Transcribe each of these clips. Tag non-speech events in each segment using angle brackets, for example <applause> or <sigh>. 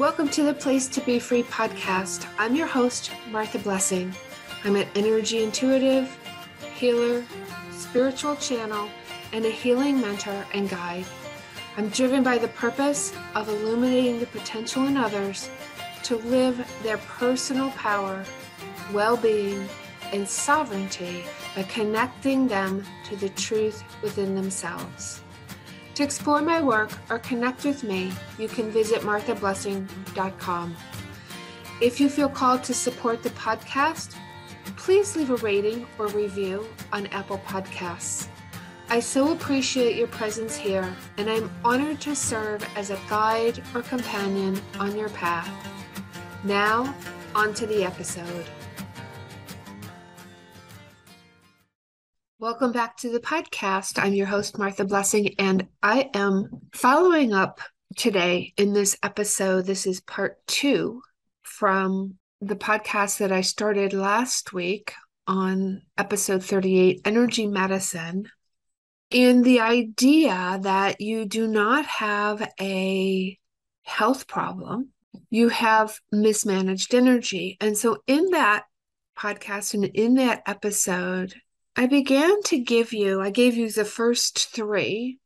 Welcome to the Place to Be Free podcast. I'm your host, Martha Blessing. I'm an energy intuitive, healer, spiritual channel, and a healing mentor and guide. I'm driven by the purpose of illuminating the potential in others to live their personal power, well being, and sovereignty by connecting them to the truth within themselves. To explore my work or connect with me, you can visit marthablessing.com. If you feel called to support the podcast, please leave a rating or review on Apple Podcasts. I so appreciate your presence here, and I'm honored to serve as a guide or companion on your path. Now, on to the episode. Welcome back to the podcast. I'm your host, Martha Blessing, and I am following up today in this episode. This is part two from the podcast that I started last week on episode 38 Energy Medicine. And the idea that you do not have a health problem, you have mismanaged energy. And so, in that podcast and in that episode, I began to give you, I gave you the first three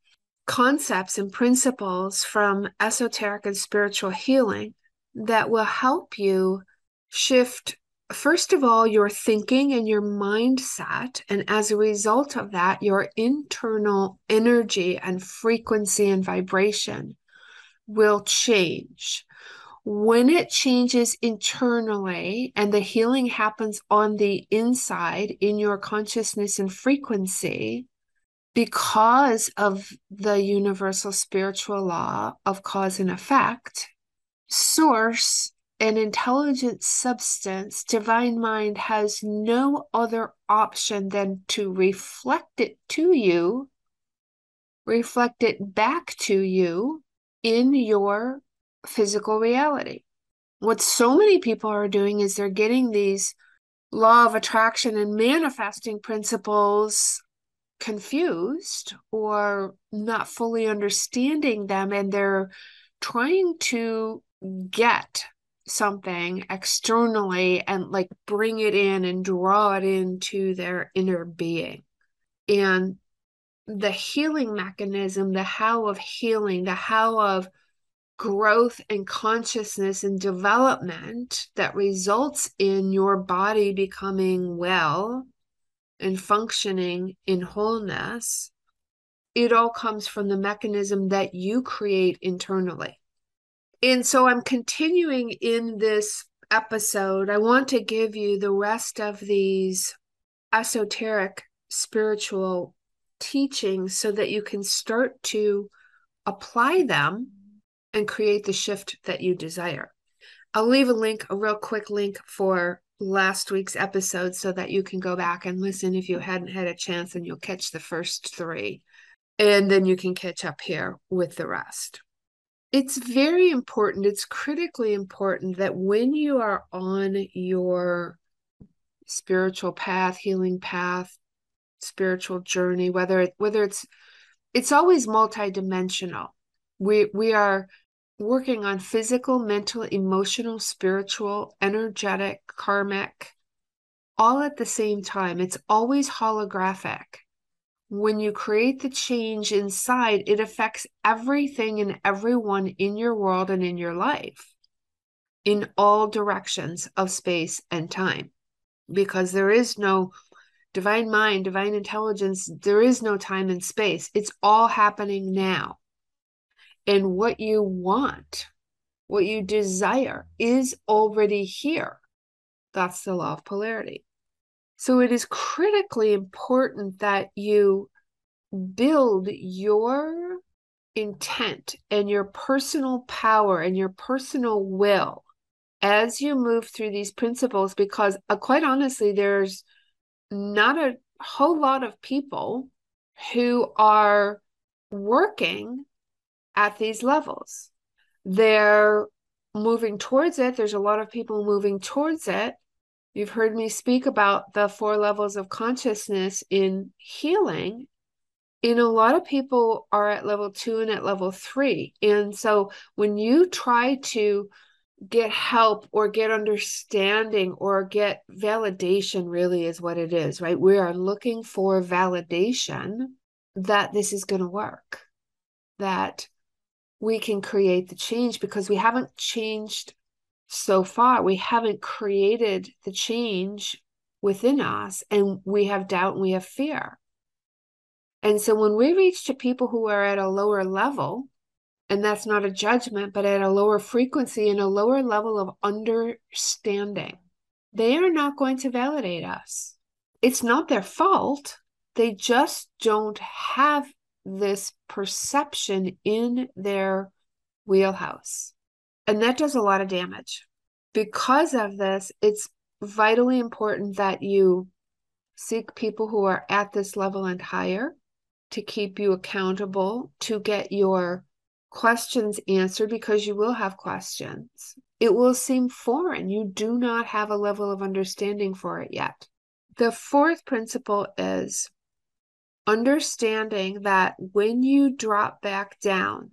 concepts and principles from esoteric and spiritual healing that will help you shift, first of all, your thinking and your mindset. And as a result of that, your internal energy and frequency and vibration will change when it changes internally and the healing happens on the inside in your consciousness and frequency, because of the universal spiritual law of cause and effect, source an intelligent substance, divine mind has no other option than to reflect it to you, reflect it back to you in your physical reality. What so many people are doing is they're getting these law of attraction and manifesting principles confused or not fully understanding them, and they're trying to get something externally and like bring it in and draw it into their inner being. And the healing mechanism, the how of healing, the how of growth and consciousness and development that results in your body becoming well and functioning in wholeness, it all comes from the mechanism that you create internally. And so I'm continuing in this episode. I want to give you the rest of these esoteric spiritual teachings so that you can start to apply them and create the shift that you desire. I'll leave a link, a real quick link for last week's episode so that you can go back and listen if you hadn't had a chance and you'll catch the first three. And then you can catch up here with the rest. It's very important, it's critically important that when you are on your spiritual path, healing path, spiritual journey, whether it, whether it's it's always multidimensional. We we are working on physical, mental, emotional, spiritual, energetic, karmic, all at the same time. It's always holographic. When you create the change inside, it affects everything and everyone in your world and in your life in all directions of space and time because there is no divine mind, divine intelligence, there is no time and space. It's all happening now and what you want, what you desire is already here. That's the law of polarity. So it is critically important that you build your intent and your personal power and your personal will as you move through these principles because uh, quite honestly there's not a whole lot of people who are working at these levels. They're moving towards it. There's a lot of people moving towards it. You've heard me speak about the four levels of consciousness in healing. And a lot of people are at level two and at level three. And so when you try to get help or get understanding or get validation, really is what it is, right? We are looking for validation that this is going to work, that we can create the change because we haven't changed so far. We haven't created the change within us, and we have doubt and we have fear. And so when we reach to people who are at a lower level, and that's not a judgment, but at a lower frequency and a lower level of understanding, they are not going to validate us. It's not their fault. They just don't have this perception in their wheelhouse. And that does a lot of damage. Because of this, it's vitally important that you seek people who are at this level and higher to keep you accountable, to get your questions answered because you will have questions. It will seem foreign. You do not have a level of understanding for it yet. The fourth principle is understanding that when you drop back down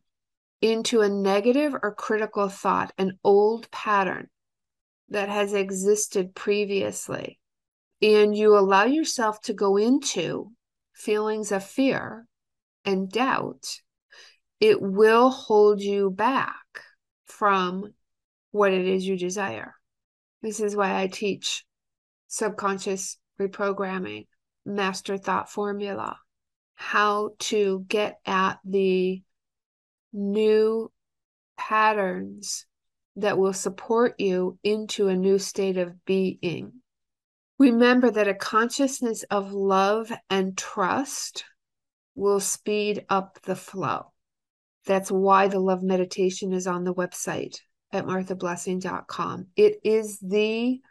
into a negative or critical thought, an old pattern that has existed previously, and you allow yourself to go into feelings of fear and doubt, it will hold you back from what it is you desire. This is why I teach subconscious reprogramming, master thought formula, how to get at the new patterns that will support you into a new state of being. Remember that a consciousness of love and trust will speed up the flow. That's why the love meditation is on the website at marthablessing.com. It is the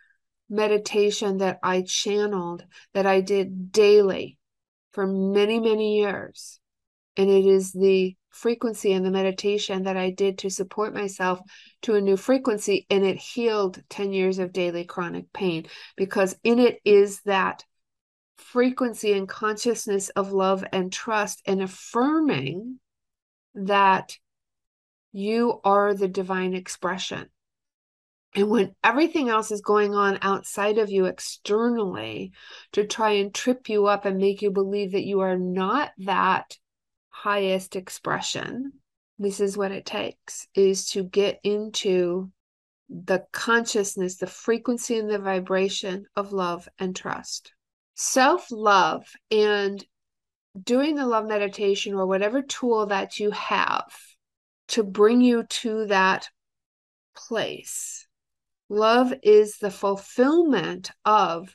meditation that I channeled, that I did daily for many, many years. And it is the frequency and the meditation that I did to support myself to a new frequency. And it healed 10 years of daily chronic pain because in it is that frequency and consciousness of love and trust and affirming that you are the divine expression. And when everything else is going on outside of you externally to try and trip you up and make you believe that you are not that highest expression this is what it takes is to get into the consciousness the frequency and the vibration of love and trust. Self-love and doing the love meditation or whatever tool that you have to bring you to that place love is the fulfillment of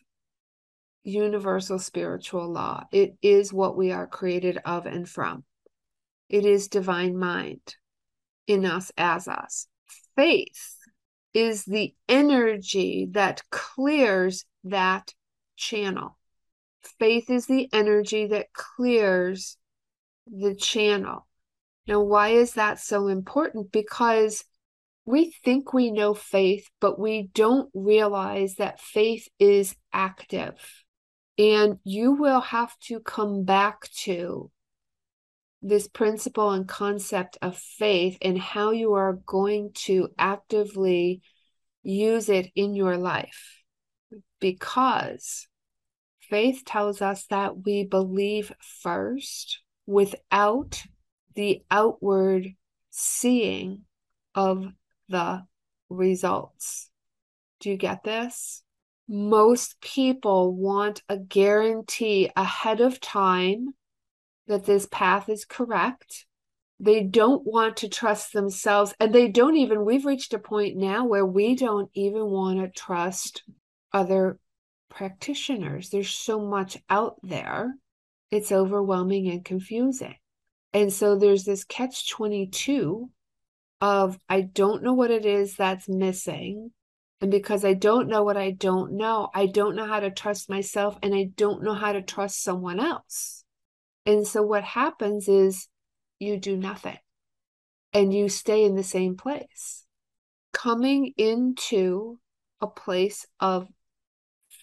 universal spiritual law. It is what we are created of and from. It is divine mind in us as us. Faith is the energy that clears that channel. Faith is the energy that clears the channel. Now, why is that so important? Because we think we know faith, but we don't realize that faith is active. And you will have to come back to this principle and concept of faith and how you are going to actively use it in your life. Because faith tells us that we believe first without the outward seeing of the results. Do you get this? Most people want a guarantee ahead of time that this path is correct. They don't want to trust themselves. And they don't even, we've reached a point now where we don't even want to trust other practitioners. There's so much out there, it's overwhelming and confusing. And so there's this catch 22 of I don't know what it is that's missing. And because I don't know what I don't know, I don't know how to trust myself and I don't know how to trust someone else. And so what happens is you do nothing and you stay in the same place. Coming into a place of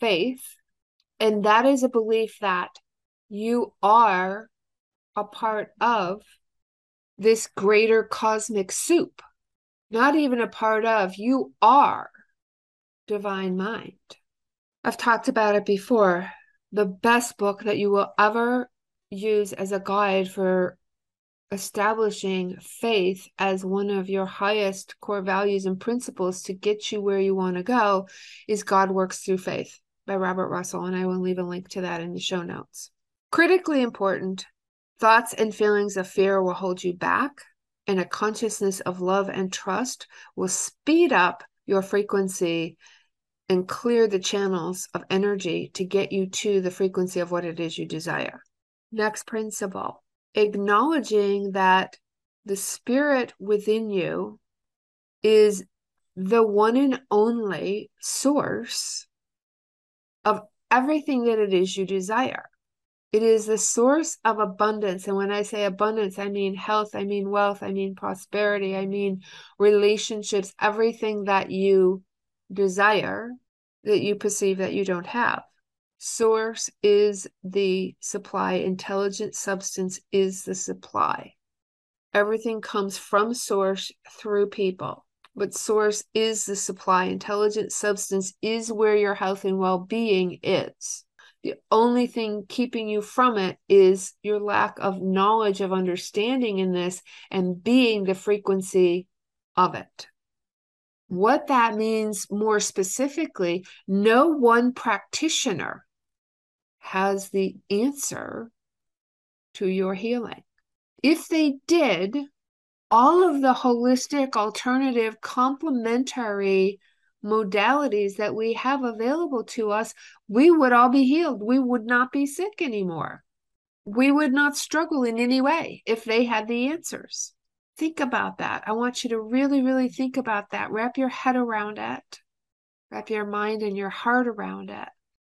faith, and that is a belief that you are a part of this greater cosmic soup, not even a part of, you are divine mind. I've talked about it before. The best book that you will ever use as a guide for establishing faith as one of your highest core values and principles to get you where you want to go is God Works Through Faith by Robert Russell. And I will leave a link to that in the show notes. Critically important thoughts and feelings of fear will hold you back, and a consciousness of love and trust will speed up your frequency and clear the channels of energy to get you to the frequency of what it is you desire. Next principle acknowledging that the spirit within you is the one and only source of everything that it is you desire. It is the source of abundance. And when I say abundance, I mean health, I mean wealth, I mean prosperity, I mean relationships, everything that you desire that you perceive that you don't have. Source is the supply, intelligent substance is the supply. Everything comes from source through people, but source is the supply. Intelligent substance is where your health and well being is. The only thing keeping you from it is your lack of knowledge, of understanding in this, and being the frequency of it. What that means more specifically, no one practitioner has the answer to your healing. If they did, all of the holistic, alternative, complementary modalities that we have available to us, we would all be healed. We would not be sick anymore. We would not struggle in any way if they had the answers. Think about that. I want you to really, really think about that. Wrap your head around it, wrap your mind and your heart around it,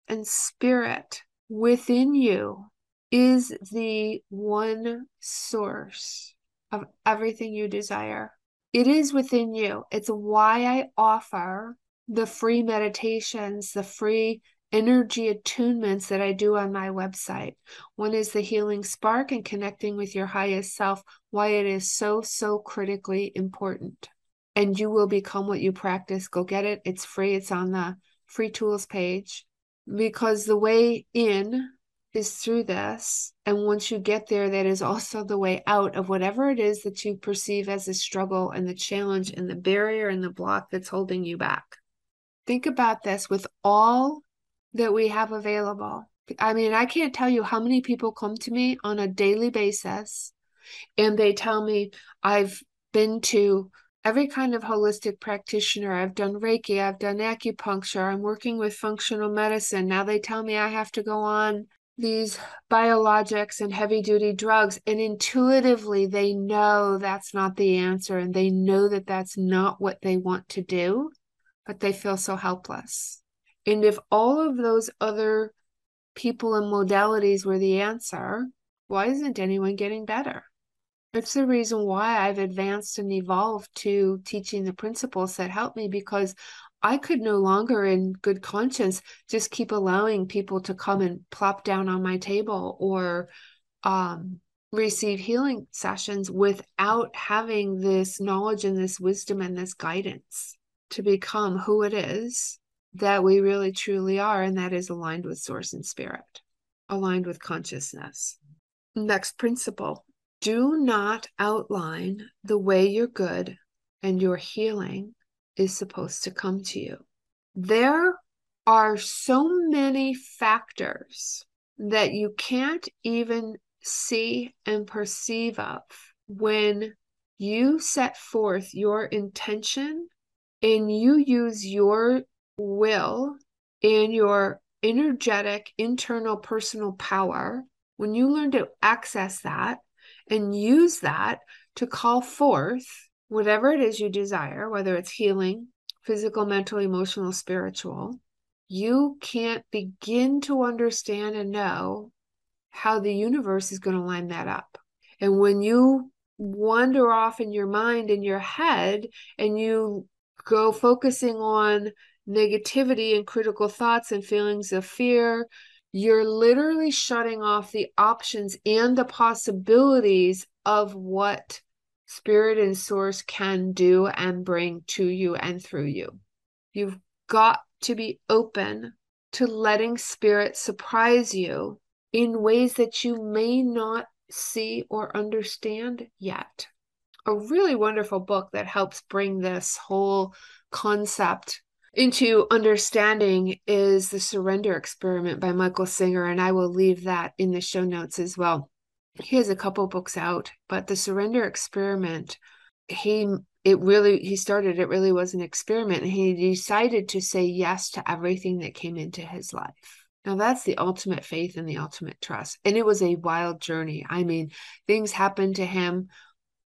and spirit within you is the one source of everything you desire. It is within you. It's why I offer the free meditations, the free energy attunements that I do on my website. One is the healing spark and connecting with your highest self, why it is so, so critically important. And you will become what you practice. Go get it. It's free. It's on the free tools page because the way in is through this. And once you get there, that is also the way out of whatever it is that you perceive as a struggle and the challenge and the barrier and the block that's holding you back. Think about this with all that we have available. I mean, I can't tell you how many people come to me on a daily basis and they tell me, I've been to every kind of holistic practitioner. I've done Reiki, I've done acupuncture, I'm working with functional medicine. Now they tell me I have to go on these biologics and heavy duty drugs. And intuitively, they know that's not the answer and they know that that's not what they want to do, but they feel so helpless. And if all of those other people and modalities were the answer, why isn't anyone getting better? It's the reason why I've advanced and evolved to teaching the principles that help me because I could no longer, in good conscience, just keep allowing people to come and plop down on my table or um, receive healing sessions without having this knowledge and this wisdom and this guidance to become who it is that we really truly are, and that is aligned with source and spirit, aligned with consciousness. Next principle do not outline the way your good and your healing is supposed to come to you. There are so many factors that you can't even see and perceive of when you set forth your intention and you use your will and your energetic internal personal power. When you learn to access that, and use that to call forth whatever it is you desire, whether it's healing, physical, mental, emotional, spiritual. You can't begin to understand and know how the universe is going to line that up. And when you wander off in your mind, in your head, and you go focusing on negativity and critical thoughts and feelings of fear you're literally shutting off the options and the possibilities of what spirit and source can do and bring to you and through you. You've got to be open to letting spirit surprise you in ways that you may not see or understand yet. A really wonderful book that helps bring this whole concept into understanding is The Surrender Experiment by Michael Singer, and I will leave that in the show notes as well. He has a couple books out, but The Surrender Experiment, he it really he started it really was an experiment and he decided to say yes to everything that came into his life. Now that's the ultimate faith and the ultimate trust and it was a wild journey. I mean things happened to him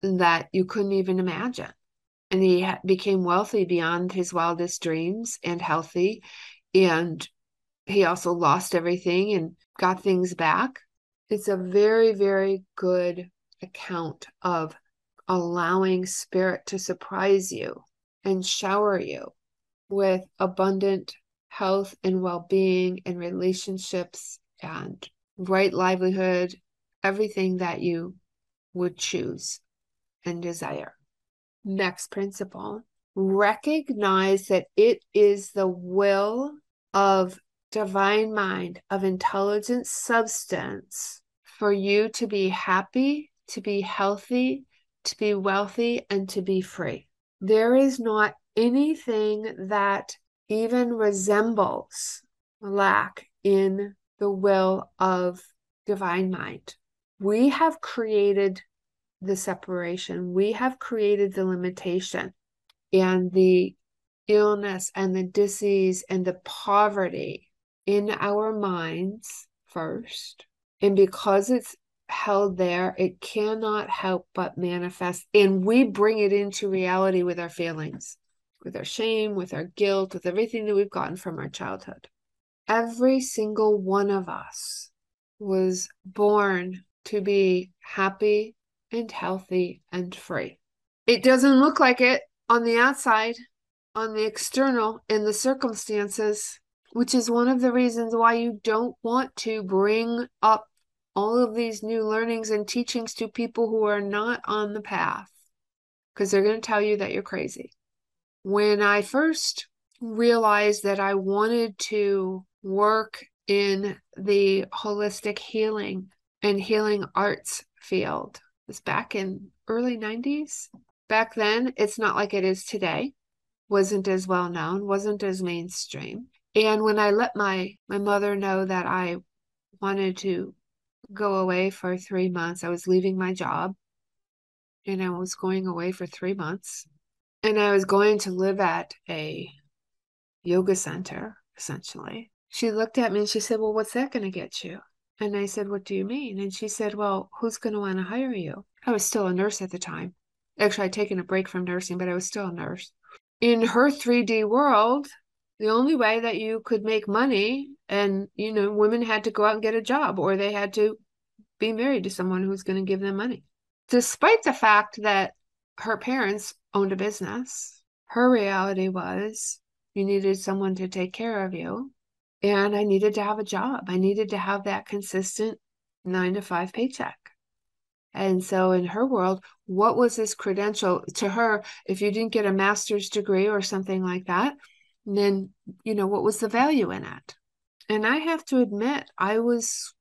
that you couldn't even imagine and he became wealthy beyond his wildest dreams and healthy and he also lost everything and got things back. It's a very very good account of allowing spirit to surprise you and shower you with abundant health and well-being and relationships and right livelihood everything that you would choose and desire next principle recognize that it is the will of divine mind of intelligent substance for you to be happy to be healthy to be wealthy, and to be free. There is not anything that even resembles lack in the will of divine mind. We have created the separation, we have created the limitation and the illness and the disease and the poverty in our minds first. And because it's held there, it cannot help but manifest. And we bring it into reality with our feelings, with our shame, with our guilt, with everything that we've gotten from our childhood. Every single one of us was born to be happy and healthy and free. It doesn't look like it on the outside, on the external, in the circumstances, which is one of the reasons why you don't want to bring up all of these new learnings and teachings to people who are not on the path because they're going to tell you that you're crazy. When I first realized that I wanted to work in the holistic healing and healing arts field, was back in early 90s. Back then, it's not like it is today. Wasn't as well known, wasn't as mainstream. And when I let my my mother know that I wanted to go away for three months. I was leaving my job and I was going away for three months. And I was going to live at a yoga center, essentially. She looked at me and she said, Well, what's that going to get you? And I said, What do you mean? And she said, Well, who's going to want to hire you? I was still a nurse at the time. Actually, I'd taken a break from nursing, but I was still a nurse. In her 3D world, the only way that you could make money and you know women had to go out and get a job or they had to be married to someone who's going to give them money despite the fact that her parents owned a business her reality was you needed someone to take care of you and i needed to have a job. I needed to have that consistent 9 to 5 paycheck. And so in her world what was this credential? To her if you didn't get a master's degree or something like that then you know what was the value in it? And i have to admit i was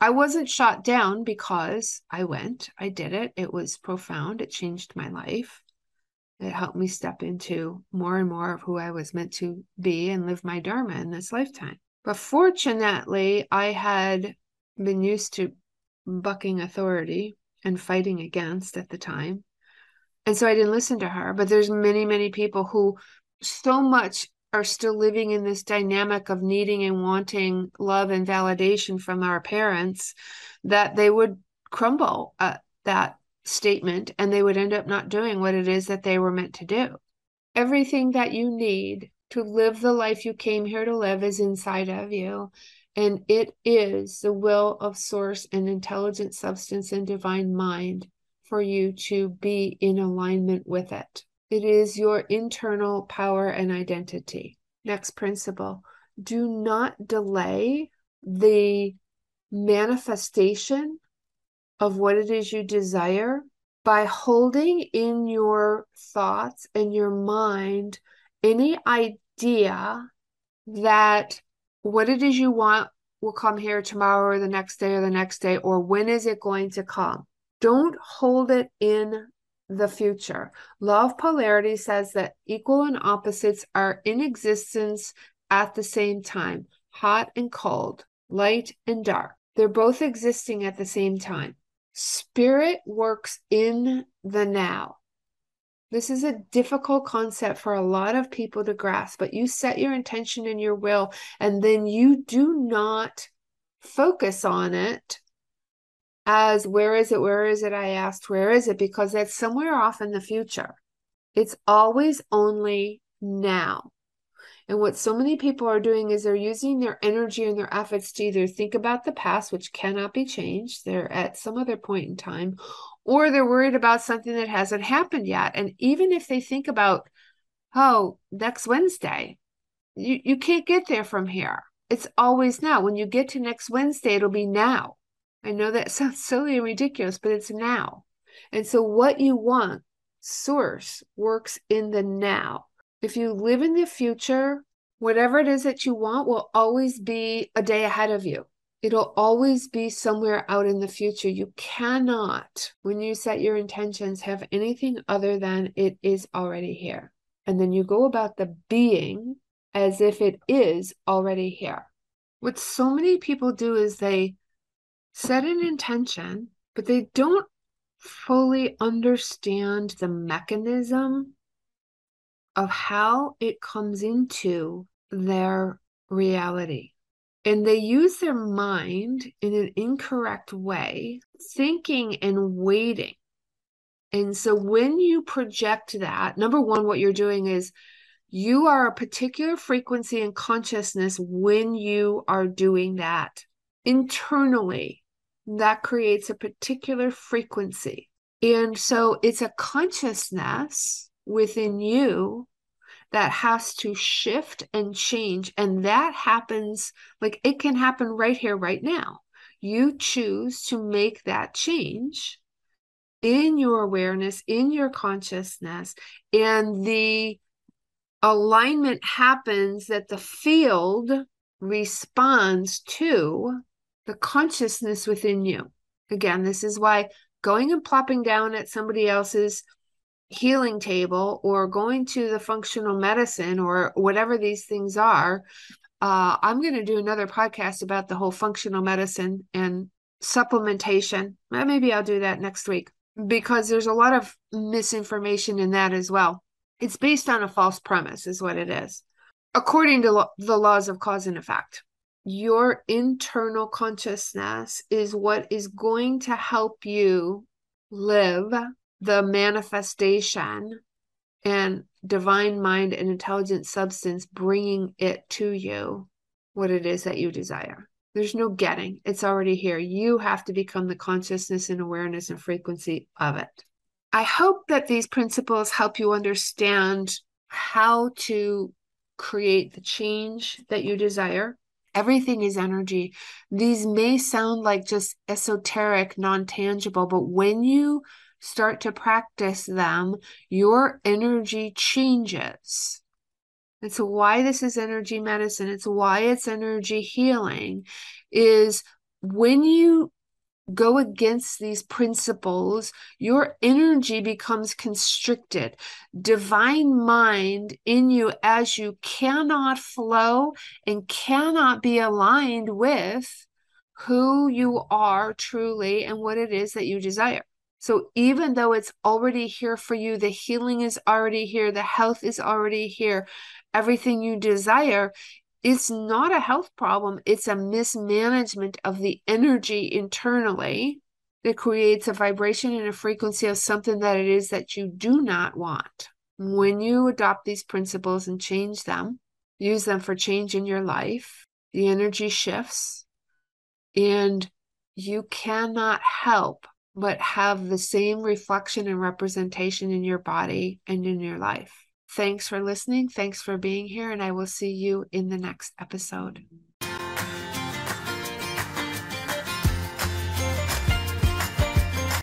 i wasn't shot down because i went. I did it. It was profound. It changed my life it helped me step into more and more of who i was meant to be and live my dharma in this lifetime. But fortunately i had been used to bucking authority and fighting against at the time. And so i didn't listen to her but there's many many people who so much are still living in this dynamic of needing and wanting love and validation from our parents that they would crumble at that statement and they would end up not doing what it is that they were meant to do. Everything that you need to live the life you came here to live is inside of you. And it is the will of source and intelligent substance and divine mind for you to be in alignment with it. It is your internal power and identity. Next principle do not delay the manifestation of what it is you desire by holding in your thoughts and your mind any idea that what it is you want will come here tomorrow or the next day or the next day, or when is it going to come? Don't hold it in the future. Law of polarity says that equal and opposites are in existence at the same time hot and cold, light and dark. They're both existing at the same time. Spirit works in the now. This is a difficult concept for a lot of people to grasp, but you set your intention and your will, and then you do not focus on it as where is it, where is it? I asked, where is it? Because that's somewhere off in the future. It's always only now. And what so many people are doing is they're using their energy and their efforts to either think about the past, which cannot be changed, they're at some other point in time, or they're worried about something that hasn't happened yet. And even if they think about, oh, next Wednesday, you, you can't get there from here. It's always now. When you get to next Wednesday, it'll be now. I know that <laughs> sounds silly and ridiculous, but it's now. And so, what you want, source works in the now. If you live in the future, whatever it is that you want will always be a day ahead of you. It'll always be somewhere out in the future. You cannot, when you set your intentions, have anything other than it is already here. And then you go about the being as if it is already here. What so many people do is they set an intention, but they don't fully understand the mechanism of how it comes into their reality. And they use their mind in an incorrect way, thinking and waiting. And so when you project that, number one, what you're doing is you are a particular frequency and consciousness when you are doing that internally. That creates a particular frequency. And so it's a consciousness within you that has to shift and change. And that happens, like it can happen right here, right now. You choose to make that change in your awareness, in your consciousness, and the alignment happens that the field responds to the consciousness within you. Again, this is why going and plopping down at somebody else's healing table or going to the functional medicine or whatever these things are uh, i'm going to do another podcast about the whole functional medicine and supplementation. Maybe i'll do that next week because there's a lot of misinformation in that as well. It's based on a false premise is what it is according to lo- the laws of cause and effect. Your internal consciousness is what is going to help you live the manifestation and divine mind and intelligent substance bringing it to you what it is that you desire. There's no getting, it's already here. You have to become the consciousness and awareness and frequency of it. I hope that these principles help you understand how to create the change that you desire. Everything is energy. These may sound like just esoteric, non tangible, but when you start to practice them, your energy changes. It's why this is energy medicine. It's why it's energy healing. Is when you go against these principles, your energy becomes constricted. Divine mind in you, as you cannot flow and cannot be aligned with who you are truly and what it is that you desire. So even though it's already here for you, the healing is already here, the health is already here, everything you desire, it's not a health problem. It's a mismanagement of the energy internally that creates a vibration and a frequency of something that it is that you do not want. When you adopt these principles and change them, use them for change in your life, the energy shifts and you cannot help but have the same reflection and representation in your body and in your life. Thanks for listening. Thanks for being here. And I will see you in the next episode.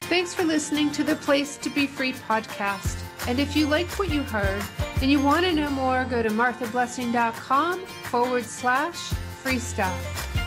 Thanks for listening to the Place to Be Free podcast. And if you liked what you heard and you want to know more, go to marthablessing.com forward slash free stuff.